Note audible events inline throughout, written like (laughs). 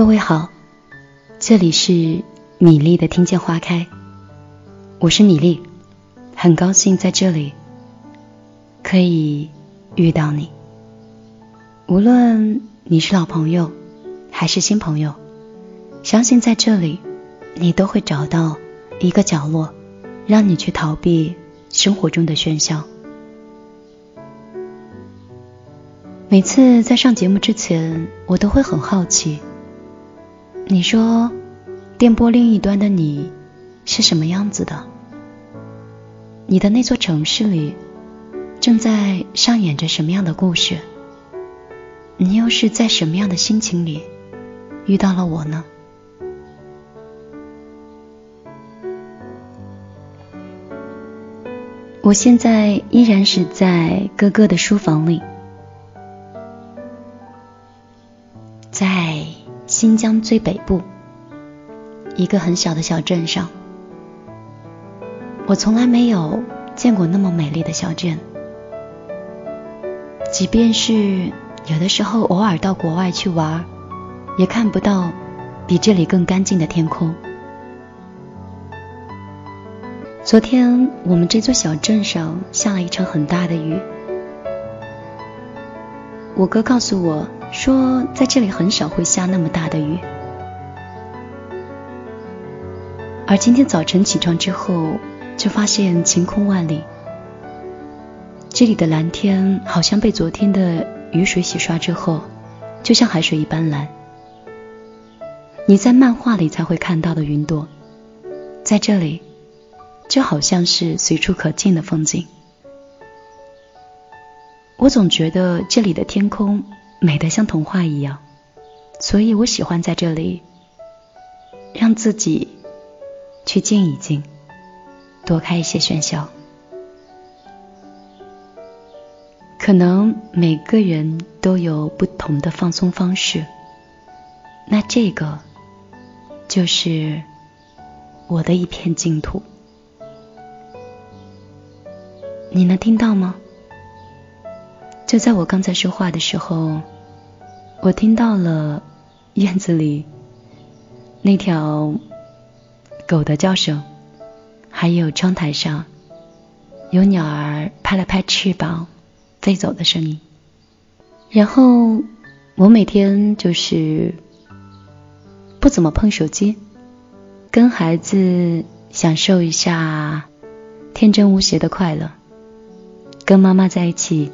各位好，这里是米粒的听见花开，我是米粒，很高兴在这里可以遇到你。无论你是老朋友还是新朋友，相信在这里你都会找到一个角落，让你去逃避生活中的喧嚣。每次在上节目之前，我都会很好奇。你说，电波另一端的你是什么样子的？你的那座城市里正在上演着什么样的故事？你又是在什么样的心情里遇到了我呢？我现在依然是在哥哥的书房里。在新疆最北部，一个很小的小镇上，我从来没有见过那么美丽的小镇。即便是有的时候偶尔到国外去玩，也看不到比这里更干净的天空。昨天我们这座小镇上下了一场很大的雨，我哥告诉我。说在这里很少会下那么大的雨，而今天早晨起床之后，就发现晴空万里。这里的蓝天好像被昨天的雨水洗刷之后，就像海水一般蓝。你在漫画里才会看到的云朵，在这里就好像是随处可见的风景。我总觉得这里的天空。美得像童话一样，所以我喜欢在这里，让自己去静一静，躲开一些喧嚣。可能每个人都有不同的放松方式，那这个就是我的一片净土。你能听到吗？就在我刚才说话的时候，我听到了院子里那条狗的叫声，还有窗台上有鸟儿拍了拍翅膀飞走的声音。然后我每天就是不怎么碰手机，跟孩子享受一下天真无邪的快乐，跟妈妈在一起。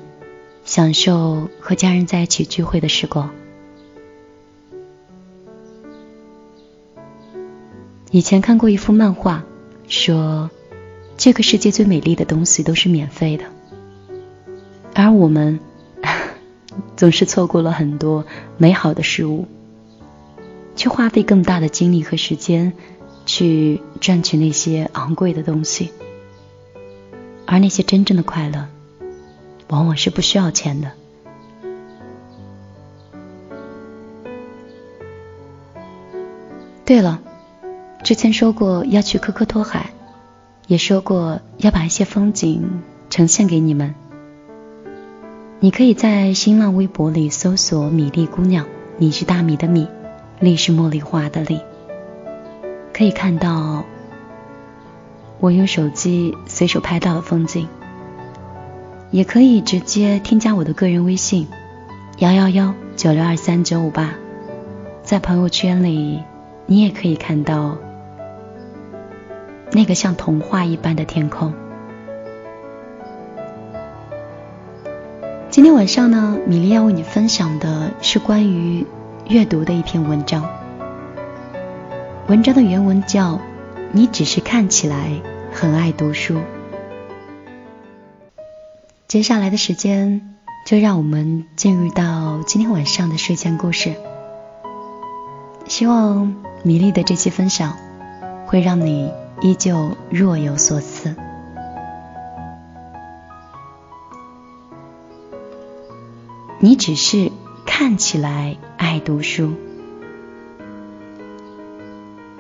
享受和家人在一起聚会的时光。以前看过一幅漫画，说这个世界最美丽的东西都是免费的，而我们 (laughs) 总是错过了很多美好的事物，去花费更大的精力和时间去赚取那些昂贵的东西，而那些真正的快乐。往往是不需要钱的。对了，之前说过要去科科托海，也说过要把一些风景呈现给你们。你可以在新浪微博里搜索“米粒姑娘”，米是大米的米，粒是茉莉花的粒，可以看到我用手机随手拍到的风景。也可以直接添加我的个人微信，幺幺幺九六二三九五八，在朋友圈里，你也可以看到那个像童话一般的天空。今天晚上呢，米莉要为你分享的是关于阅读的一篇文章。文章的原文叫“你只是看起来很爱读书”。接下来的时间，就让我们进入到今天晚上的睡前故事。希望米粒的这期分享，会让你依旧若有所思。你只是看起来爱读书。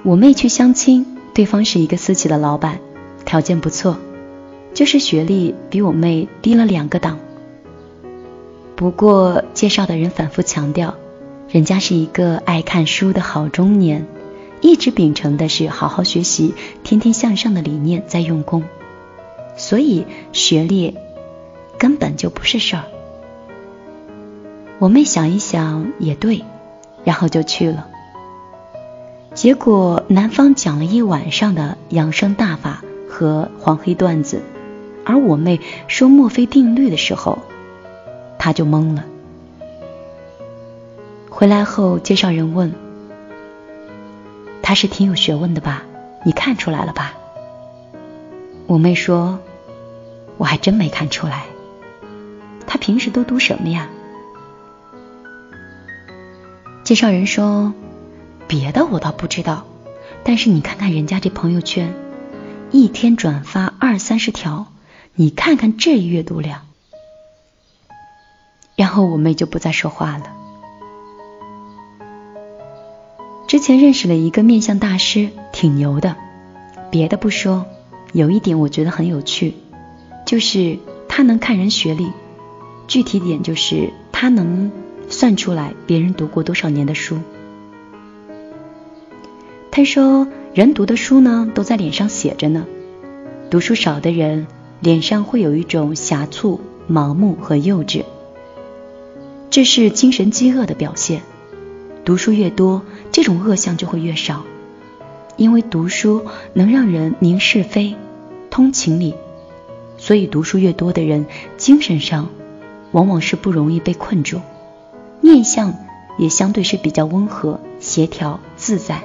我妹去相亲，对方是一个私企的老板，条件不错。就是学历比我妹低了两个档。不过介绍的人反复强调，人家是一个爱看书的好中年，一直秉承的是好好学习、天天向上的理念在用功，所以学历根本就不是事儿。我妹想一想也对，然后就去了。结果男方讲了一晚上的养生大法和黄黑段子，而我妹说墨菲定律的时候，他就懵了。回来后，介绍人问：“他是挺有学问的吧？你看出来了吧？”我妹说：“我还真没看出来。他平时都读什么呀？”介绍人说：“别的我倒不知道，但是你看看人家这朋友圈，一天转发二三十条，你看看这阅读量。”然后我妹就不再说话了。之前认识了一个面相大师，挺牛的。别的不说，有一点我觉得很有趣，就是他能看人学历，具体点就是他能。算出来别人读过多少年的书。他说：“人读的书呢，都在脸上写着呢。读书少的人，脸上会有一种狭促、盲目和幼稚，这是精神饥饿的表现。读书越多，这种恶相就会越少，因为读书能让人明是非、通情理，所以读书越多的人，精神上往往是不容易被困住。”面相也相对是比较温和、协调、自在，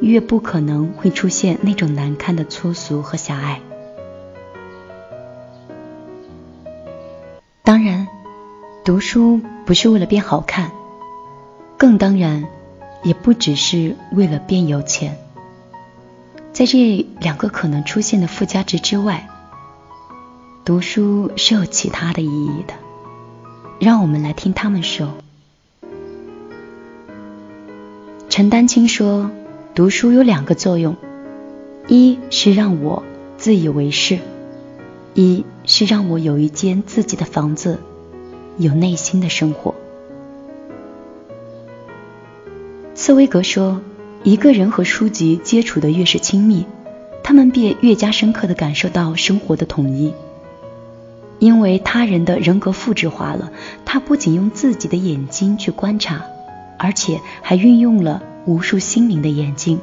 越不可能会出现那种难堪的粗俗和狭隘。当然，读书不是为了变好看，更当然也不只是为了变有钱。在这两个可能出现的附加值之外，读书是有其他的意义的。让我们来听他们说。陈丹青说，读书有两个作用，一是让我自以为是，一是让我有一间自己的房子，有内心的生活。茨威格说，一个人和书籍接触的越是亲密，他们便越加深刻的感受到生活的统一。因为他人的人格复制化了，他不仅用自己的眼睛去观察，而且还运用了无数心灵的眼睛。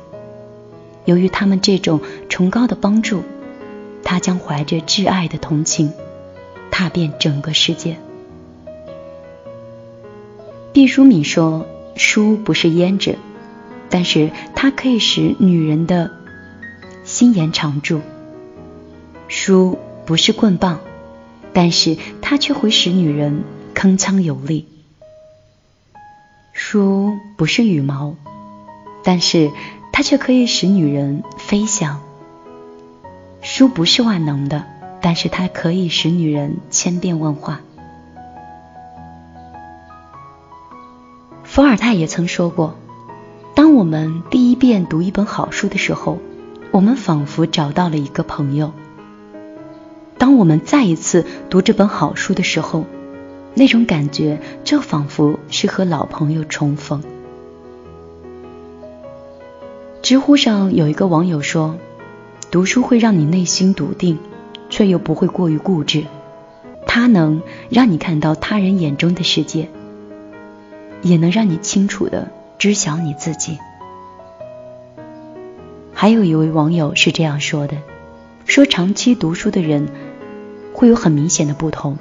由于他们这种崇高的帮助，他将怀着挚爱的同情，踏遍整个世界。毕淑敏说：“书不是胭脂，但是它可以使女人的心颜常驻。书不是棍棒。”但是它却会使女人铿锵有力。书不是羽毛，但是它却可以使女人飞翔。书不是万能的，但是它可以使女人千变万化。伏尔泰也曾说过：“当我们第一遍读一本好书的时候，我们仿佛找到了一个朋友。”当我们再一次读这本好书的时候，那种感觉就仿佛是和老朋友重逢。知乎上有一个网友说：“读书会让你内心笃定，却又不会过于固执。它能让你看到他人眼中的世界，也能让你清楚的知晓你自己。”还有一位网友是这样说的：“说长期读书的人。”会有很明显的不同，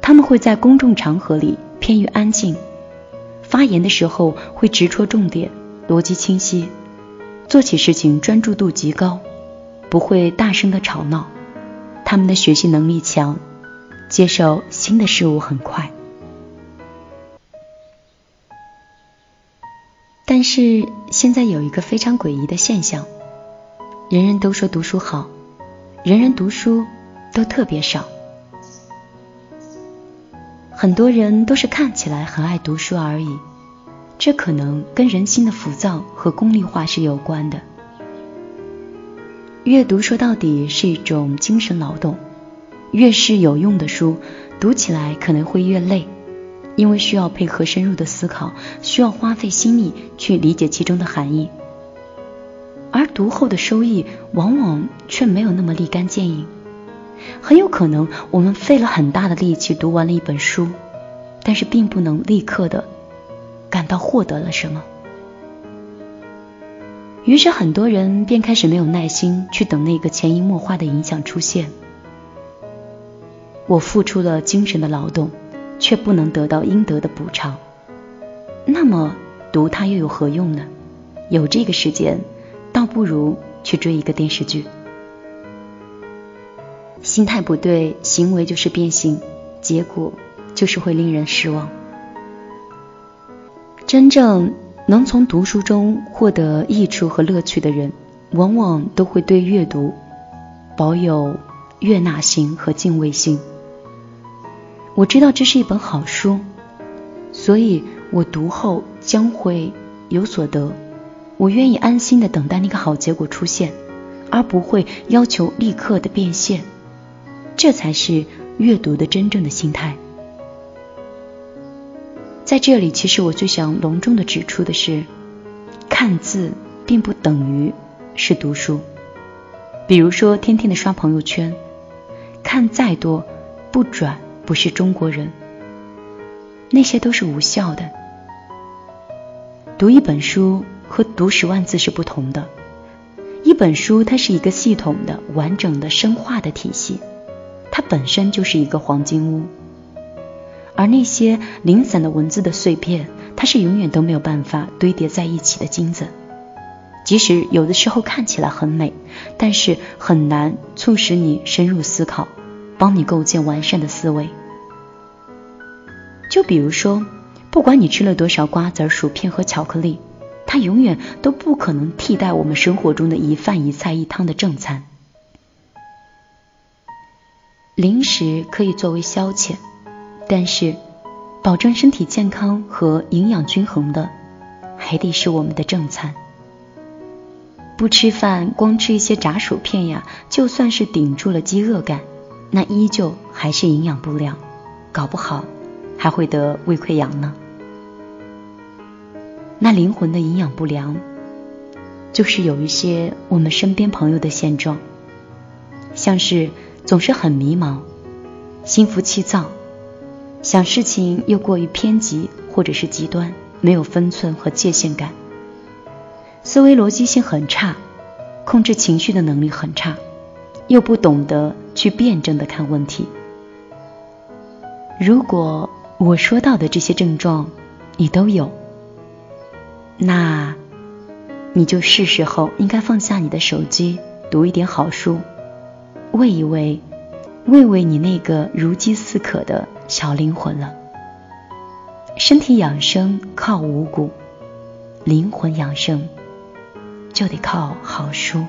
他们会在公众场合里偏于安静，发言的时候会直戳重点，逻辑清晰，做起事情专注度极高，不会大声的吵闹。他们的学习能力强，接受新的事物很快。但是现在有一个非常诡异的现象，人人都说读书好，人人读书。都特别少，很多人都是看起来很爱读书而已，这可能跟人心的浮躁和功利化是有关的。阅读说到底是一种精神劳动，越是有用的书，读起来可能会越累，因为需要配合深入的思考，需要花费心力去理解其中的含义。而读后的收益往往却没有那么立竿见影。很有可能我们费了很大的力气读完了一本书，但是并不能立刻的感到获得了什么。于是很多人便开始没有耐心去等那个潜移默化的影响出现。我付出了精神的劳动，却不能得到应得的补偿，那么读它又有何用呢？有这个时间，倒不如去追一个电视剧。心态不对，行为就是变形，结果就是会令人失望。真正。能从读书中获得益处和乐趣的人，往往都会对阅读保有悦纳心和敬畏心。我知道这是一本好书，所以我读后将会有所得。我愿意安心的等待那个好结果出现，而不会要求立刻的变现。这才是阅读的真正的心态。在这里，其实我最想隆重的指出的是，看字并不等于是读书。比如说，天天的刷朋友圈，看再多不转不是中国人，那些都是无效的。读一本书和读十万字是不同的，一本书它是一个系统的、完整的、深化的体系，它本身就是一个黄金屋。而那些零散的文字的碎片，它是永远都没有办法堆叠在一起的金子。即使有的时候看起来很美，但是很难促使你深入思考，帮你构建完善的思维。就比如说，不管你吃了多少瓜子、薯片和巧克力，它永远都不可能替代我们生活中的一饭一菜一汤的正餐。零食可以作为消遣。但是，保证身体健康和营养均衡的，还得是我们的正餐。不吃饭，光吃一些炸薯片呀，就算是顶住了饥饿感，那依旧还是营养不良，搞不好还会得胃溃疡呢。那灵魂的营养不良，就是有一些我们身边朋友的现状，像是总是很迷茫，心浮气躁。想事情又过于偏激，或者是极端，没有分寸和界限感，思维逻辑性很差，控制情绪的能力很差，又不懂得去辩证的看问题。如果我说到的这些症状你都有，那你就是时候应该放下你的手机，读一点好书，喂一喂。喂喂你那个如饥似渴的小灵魂了。身体养生靠五谷，灵魂养生就得靠好书。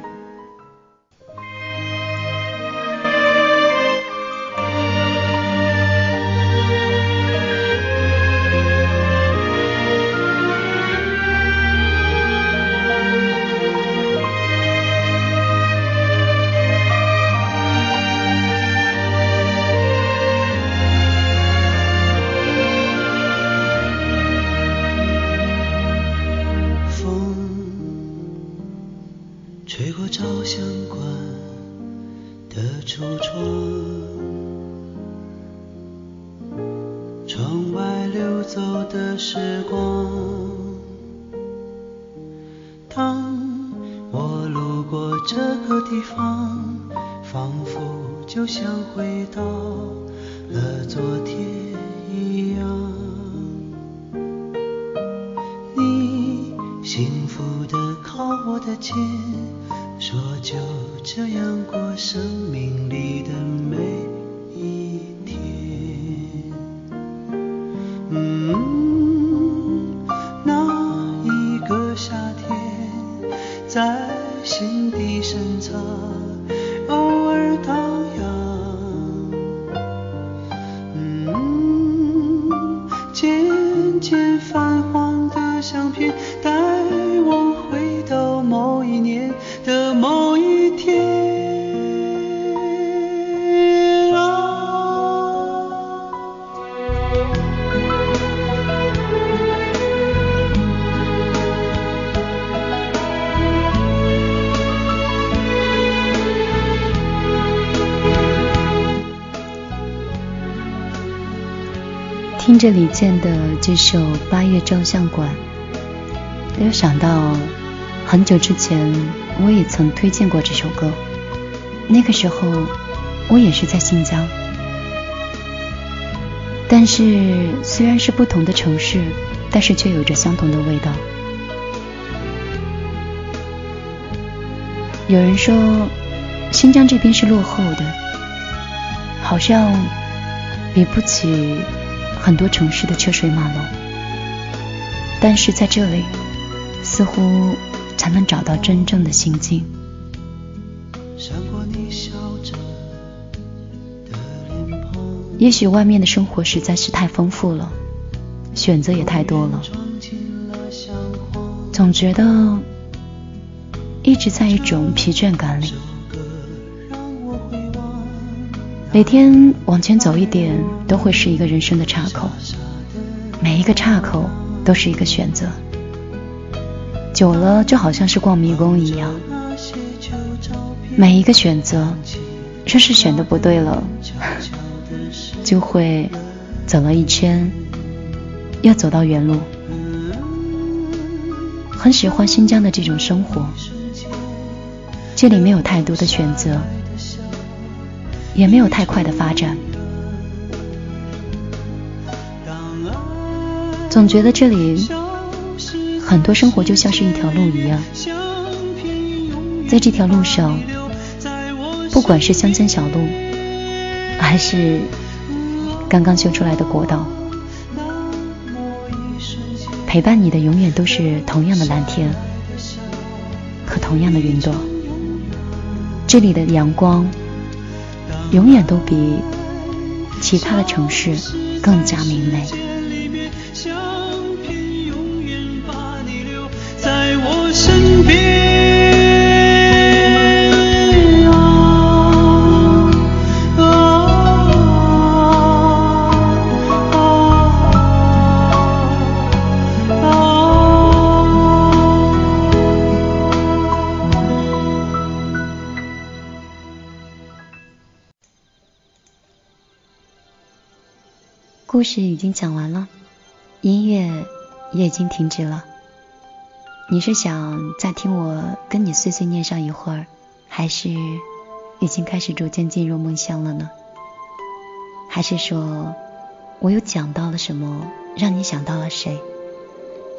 这个地方仿佛就像回到了昨天一样。你幸福的靠我的肩说就这样过生命里的每着李健的这首《八月照相馆》，没有想到很久之前我也曾推荐过这首歌。那个时候我也是在新疆，但是虽然是不同的城市，但是却有着相同的味道。有人说新疆这边是落后的，好像比不起很多城市的车水马龙，但是在这里似乎才能找到真正的心境。也许外面的生活实在是太丰富了，选择也太多了，总觉得。一直在一种疲倦感里，每天往前走一点，都会是一个人生的岔口，每一个岔口都是一个选择，久了就好像是逛迷宫一样，每一个选择，若是选的不对了，(laughs) 就会走了一圈，又走到原路。很喜欢新疆的这种生活。这里没有太多的选择，也没有太快的发展，总觉得这里很多生活就像是一条路一样，在这条路上，不管是乡间小路，还是刚刚修出来的国道，陪伴你的永远都是同样的蓝天和同样的云朵。这里的阳光永远都比其他的城市更加明媚。故事已经讲完了，音乐也已经停止了。你是想再听我跟你碎碎念上一会儿，还是已经开始逐渐进入梦乡了呢？还是说我又讲到了什么，让你想到了谁？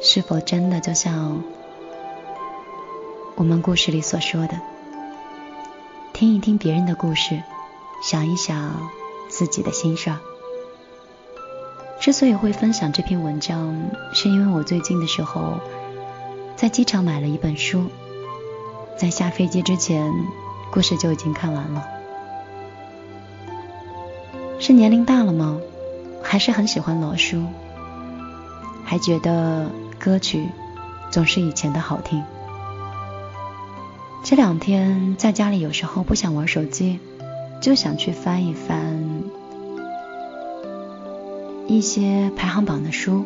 是否真的就像我们故事里所说的，听一听别人的故事，想一想自己的心事儿？之所以会分享这篇文章，是因为我最近的时候在机场买了一本书，在下飞机之前，故事就已经看完了。是年龄大了吗？还是很喜欢老书？还觉得歌曲总是以前的好听？这两天在家里，有时候不想玩手机，就想去翻一翻。一些排行榜的书，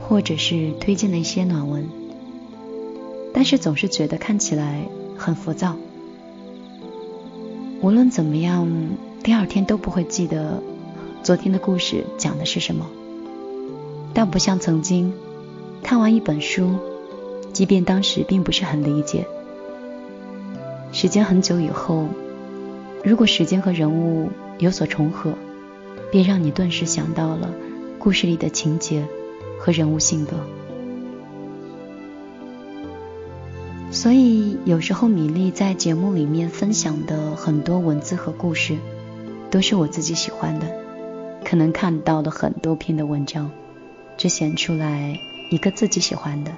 或者是推荐的一些暖文，但是总是觉得看起来很浮躁。无论怎么样，第二天都不会记得昨天的故事讲的是什么。但不像曾经看完一本书，即便当时并不是很理解，时间很久以后，如果时间和人物有所重合。便让你顿时想到了故事里的情节和人物性格。所以有时候米粒在节目里面分享的很多文字和故事，都是我自己喜欢的。可能看到了很多篇的文章，只选出来一个自己喜欢的。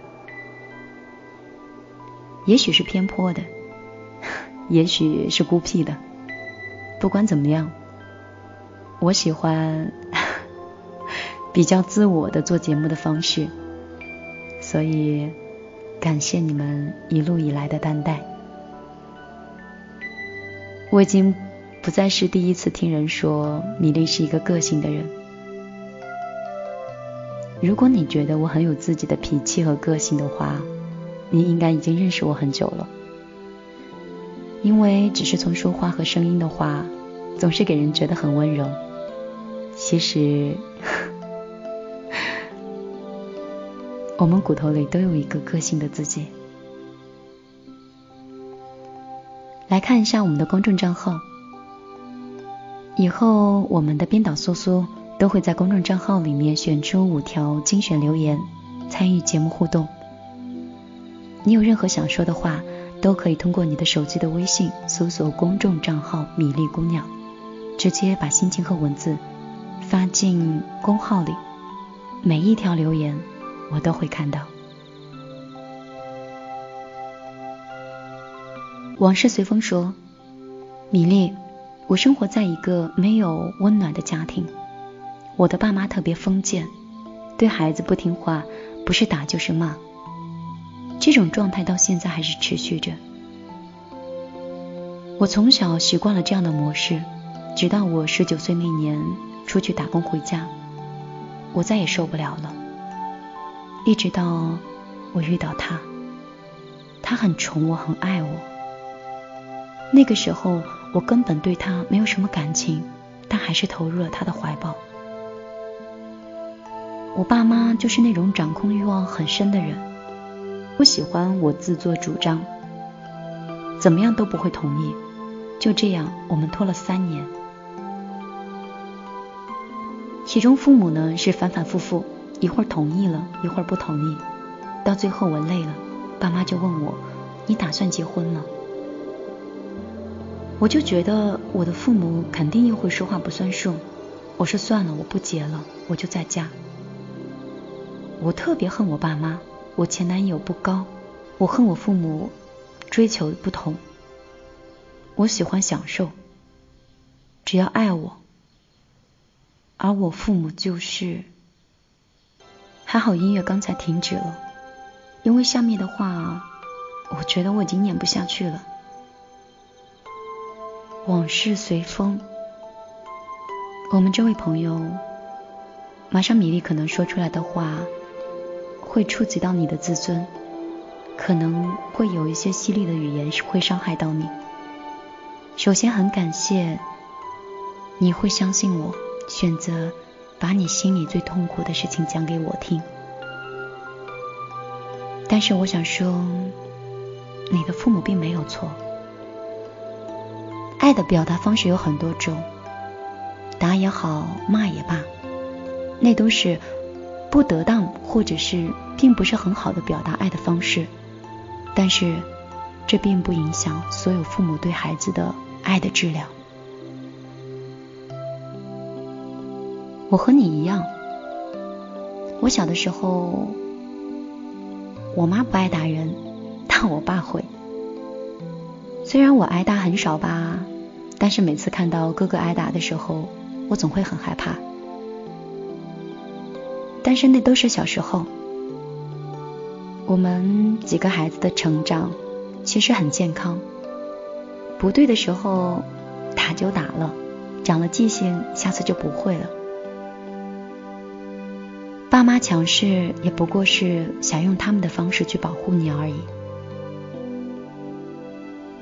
也许是偏颇的，(laughs) 也许是孤僻的，不管怎么样。我喜欢 (laughs) 比较自我的做节目的方式，所以感谢你们一路以来的担待。我已经不再是第一次听人说米粒是一个个性的人。如果你觉得我很有自己的脾气和个性的话，你应该已经认识我很久了。因为只是从说话和声音的话，总是给人觉得很温柔。其实 (laughs) 我们骨头里都有一个个性的自己。来看一下我们的公众账号，以后我们的编导苏苏都会在公众账号里面选出五条精选留言，参与节目互动。你有任何想说的话，都可以通过你的手机的微信搜索公众账号“米粒姑娘”，直接把心情和文字发进公号里，每一条留言我都会看到。往事随风说：“米粒，我生活在一个没有温暖的家庭，我的爸妈特别封建，对孩子不听话，不是打就是骂。”这种状态到现在还是持续着。我从小习惯了这样的模式，直到我十九岁那年出去打工回家，我再也受不了了。一直到我遇到他，他很宠我，很爱我。那个时候我根本对他没有什么感情，但还是投入了他的怀抱。我爸妈就是那种掌控欲望很深的人。不喜欢我自作主张，怎么样都不会同意。就这样，我们拖了三年。其中父母呢是反反复复，一会儿同意了，一会儿不同意。到最后我累了，爸妈就问我：“你打算结婚了？”我就觉得我的父母肯定又会说话不算数。我说：“算了，我不结了，我就再嫁。”我特别恨我爸妈。我前男友不高，我恨我父母追求不同。我喜欢享受，只要爱我，而我父母就是。还好音乐刚才停止了，因为下面的话，我觉得我已经念不下去了。往事随风，我们这位朋友，马上米粒可能说出来的话。会触及到你的自尊，可能会有一些犀利的语言会伤害到你。首先，很感谢你会相信我，选择把你心里最痛苦的事情讲给我听。但是，我想说，你的父母并没有错。爱的表达方式有很多种，打也好，骂也罢，那都是。不得当，或者是并不是很好的表达爱的方式，但是这并不影响所有父母对孩子的爱的质量。我和你一样，我小的时候，我妈不爱打人，但我爸会。虽然我挨打很少吧，但是每次看到哥哥挨打的时候，我总会很害怕。但是那都是小时候，我们几个孩子的成长其实很健康。不对的时候打就打了，长了记性，下次就不会了。爸妈强势也不过是想用他们的方式去保护你而已。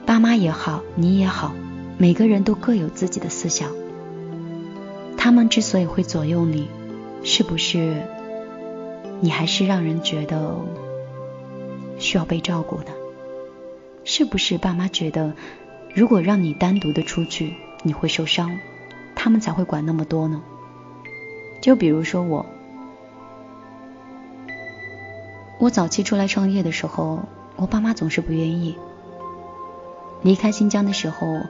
爸妈也好，你也好，每个人都各有自己的思想。他们之所以会左右你。是不是你还是让人觉得需要被照顾的？是不是爸妈觉得如果让你单独的出去你会受伤，他们才会管那么多呢？就比如说我，我早期出来创业的时候，我爸妈总是不愿意。离开新疆的时候，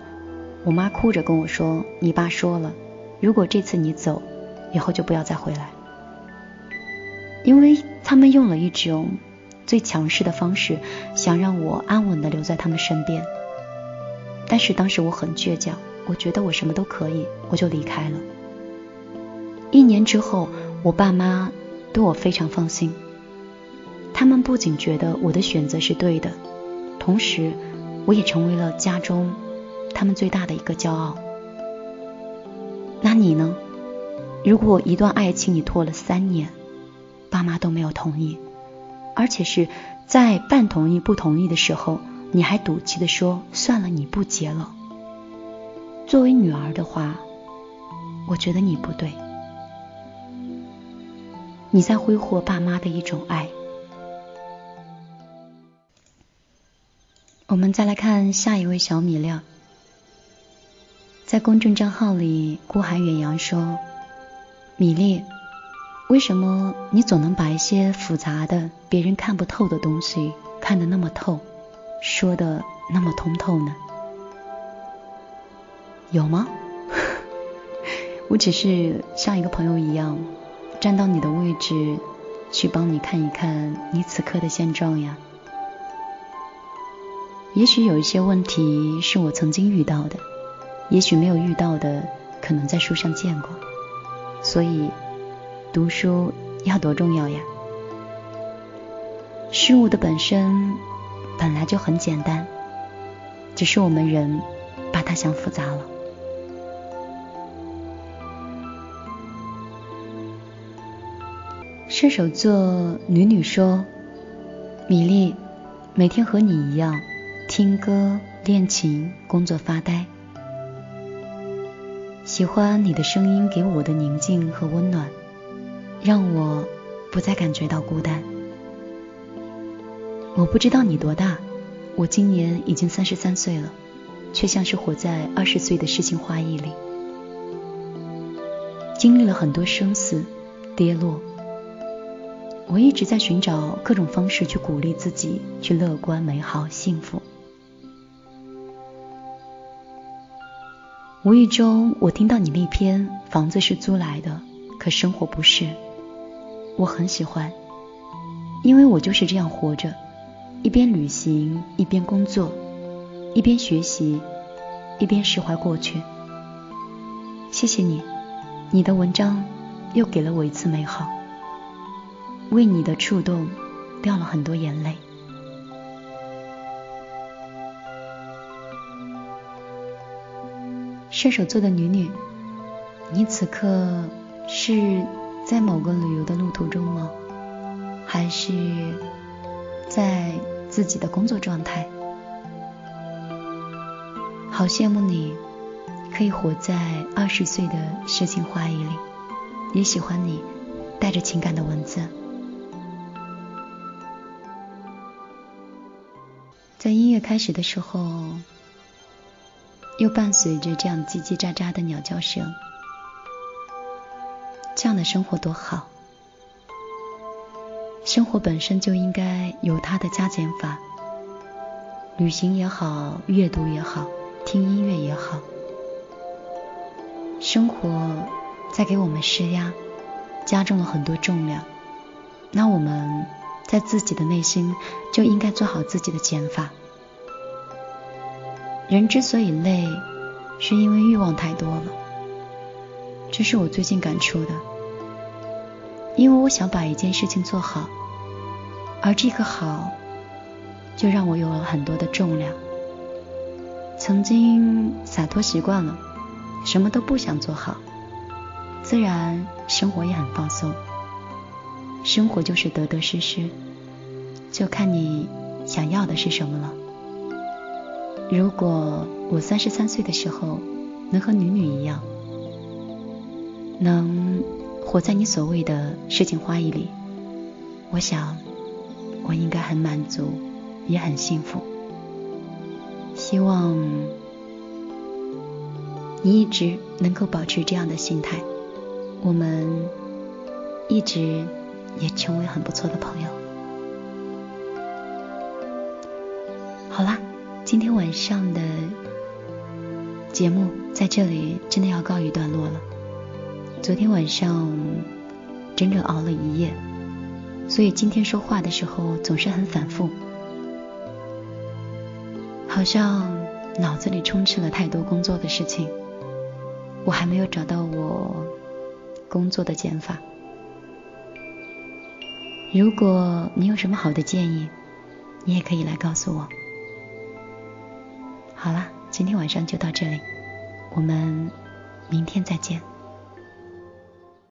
我妈哭着跟我说：“你爸说了，如果这次你走。”以后就不要再回来，因为他们用了一种最强势的方式，想让我安稳的留在他们身边。但是当时我很倔强，我觉得我什么都可以，我就离开了。一年之后，我爸妈对我非常放心，他们不仅觉得我的选择是对的，同时我也成为了家中他们最大的一个骄傲。那你呢？如果一段爱情你拖了三年，爸妈都没有同意，而且是在半同意不同意的时候，你还赌气的说算了，你不结了。作为女儿的话，我觉得你不对，你在挥霍爸妈的一种爱，我们再来看下一位小米粒，在公众账号里，孤寒远洋说：“米粒，为什么你总能把一些复杂的、别人看不透的东西看得那么透，说的那么通透呢？有吗？(laughs) 我只是像一个朋友一样，站到你的位置，去帮你看一看你此刻的现状呀。”也许有一些问题是我曾经遇到的，也许没有遇到的，可能在书上见过。所以，读书要多重要呀！事物的本身本来就很简单，只是我们人把它想复杂了。射手座女女说：“米粒，每天和你一样。”听歌、练琴、工作、发呆，喜欢你的声音给我的宁静和温暖，让我不再感觉到孤单。我不知道你多大，我今年已经三十三岁了，却像是活在二十岁的诗情画意里，经历了很多生死、跌落。我一直在寻找各种方式去鼓励自己，去乐观、美好、幸福。无意中，我听到你那篇“房子是租来的，可生活不是”，我很喜欢，因为我就是这样活着，一边旅行，一边工作，一边学习，一边释怀过去。谢谢你，你的文章又给了我一次美好，为你的触动掉了很多眼泪。射手座的女女，你此刻是在某个旅游的路途中吗？还是在自己的工作状态？好羡慕你，可以活在二十岁的诗情画意里，也喜欢你带着情感的文字。在音乐开始的时候。又伴随着这样叽叽喳喳的鸟叫声，这样的生活多好！生活本身就应该有它的加减法，旅行也好，阅读也好，听音乐也好，生活在给我们施压，加重了很多重量。那我们在自己的内心就应该做好自己的减法。人之所以累，是因为欲望太多了。这是我最近感触的。因为我想把一件事情做好，而这个好，就让我有了很多的重量。曾经洒脱习惯了，什么都不想做好，自然生活也很放松。生活就是得得失失，就看你想要的是什么了。如果我三十三岁的时候能和女女一样，能活在你所谓的诗情画意里，我想我应该很满足，也很幸福。希望你一直能够保持这样的心态，我们一直也成为很不错的朋友。好啦。今天晚上的节目在这里真的要告一段落了。昨天晚上整整熬了一夜，所以今天说话的时候总是很反复，好像脑子里充斥了太多工作的事情，我还没有找到我工作的减法。如果你有什么好的建议，你也可以来告诉我。好了，今天晚上就到这里，我们明天再见。